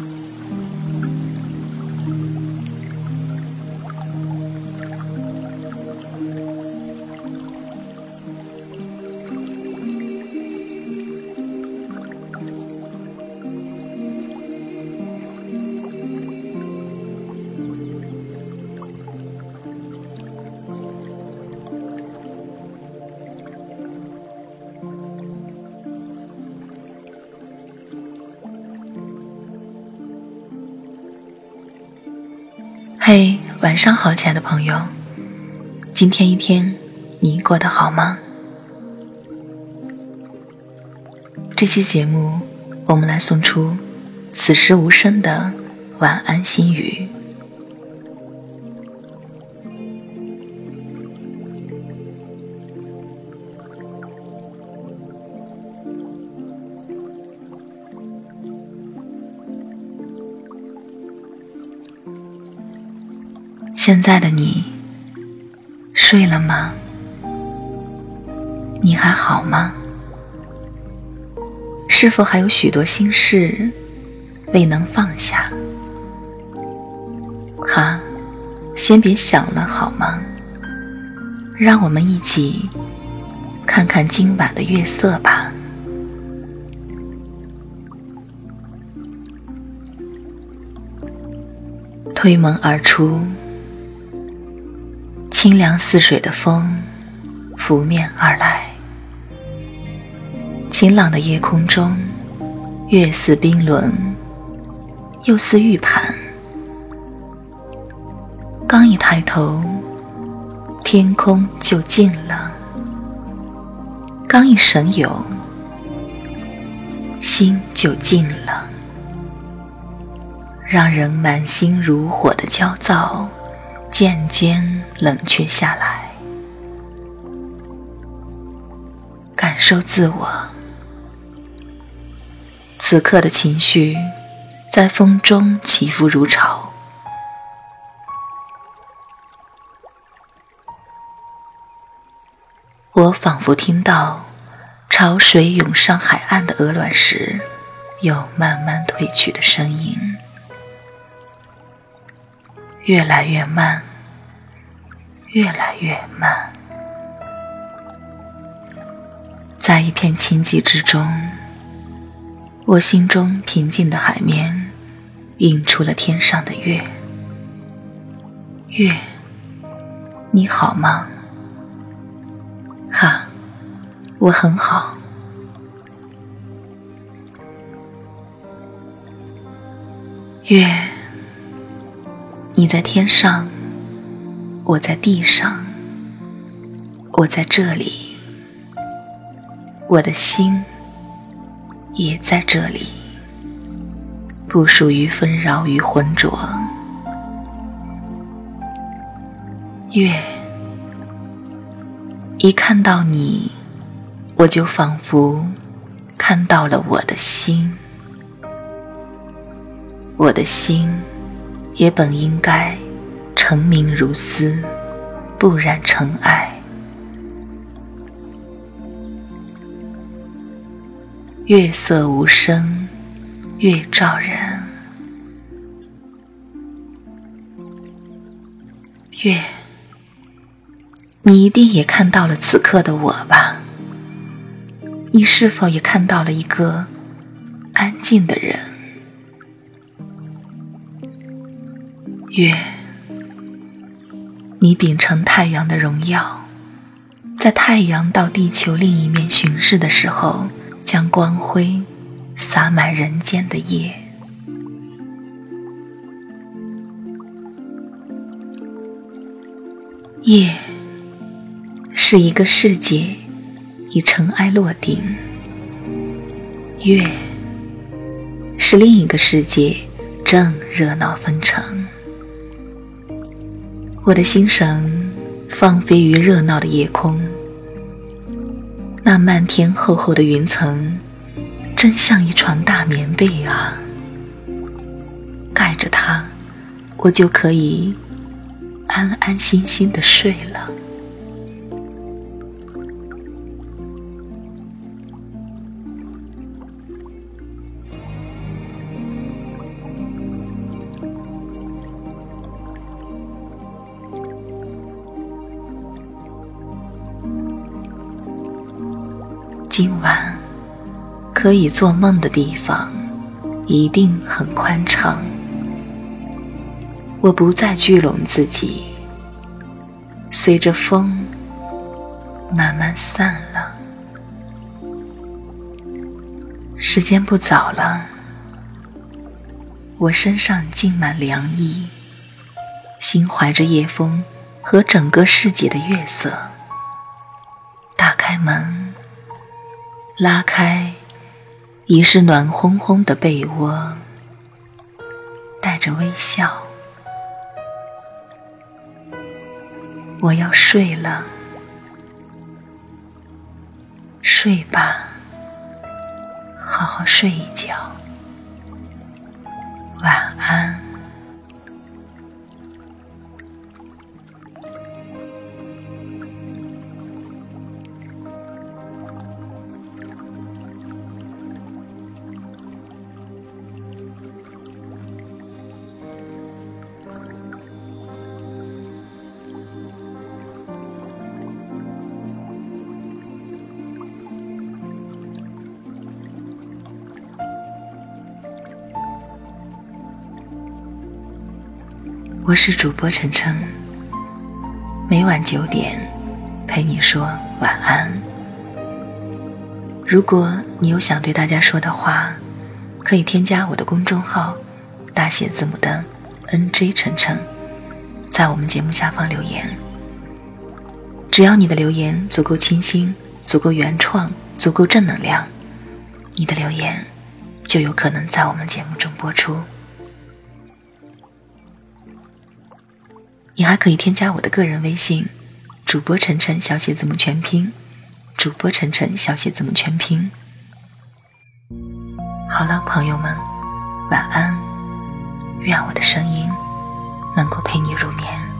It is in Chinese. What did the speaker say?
Mm-hmm. 嘿，晚上好，亲爱的朋友，今天一天你过得好吗？这期节目，我们来送出此时无声的晚安心语。现在的你睡了吗？你还好吗？是否还有许多心事未能放下？哈，先别想了好吗？让我们一起看看今晚的月色吧。推门而出。清凉似水的风拂面而来，晴朗的夜空中，月似冰轮，又似玉盘。刚一抬头，天空就近了；刚一神游，心就静了。让人满心如火的焦躁。渐渐冷却下来，感受自我。此刻的情绪在风中起伏如潮，我仿佛听到潮水涌上海岸的鹅卵石又慢慢退去的声音。越来越慢，越来越慢，在一片清寂之中，我心中平静的海面映出了天上的月。月，你好吗？哈，我很好。月。你在天上，我在地上，我在这里，我的心也在这里，不属于纷扰与浑浊。月，一看到你，我就仿佛看到了我的心，我的心。也本应该澄明如丝，不染尘埃。月色无声，月照人。月，你一定也看到了此刻的我吧？你是否也看到了一个安静的人？月，你秉承太阳的荣耀，在太阳到地球另一面巡视的时候，将光辉洒满人间的夜。夜是一个世界已尘埃落定，月是另一个世界正热闹纷呈。我的心神放飞于热闹的夜空，那漫天厚厚的云层，真像一床大棉被啊！盖着它，我就可以安安心心的睡了。今晚可以做梦的地方一定很宽敞。我不再聚拢自己，随着风慢慢散了。时间不早了，我身上浸满凉意，心怀着夜风和整个世界的月色。打开门，拉开已是暖烘烘的被窝，带着微笑，我要睡了，睡吧。好好睡一觉，我是主播晨晨，每晚九点陪你说晚安。如果你有想对大家说的话，可以添加我的公众号大写字母的 NJ 晨晨，在我们节目下方留言。只要你的留言足够清新、足够原创、足够正能量，你的留言就有可能在我们节目中播出。你还可以添加我的个人微信，主播晨晨小写字母全拼，主播晨晨小写字母全拼。好了，朋友们，晚安，愿我的声音能够陪你入眠。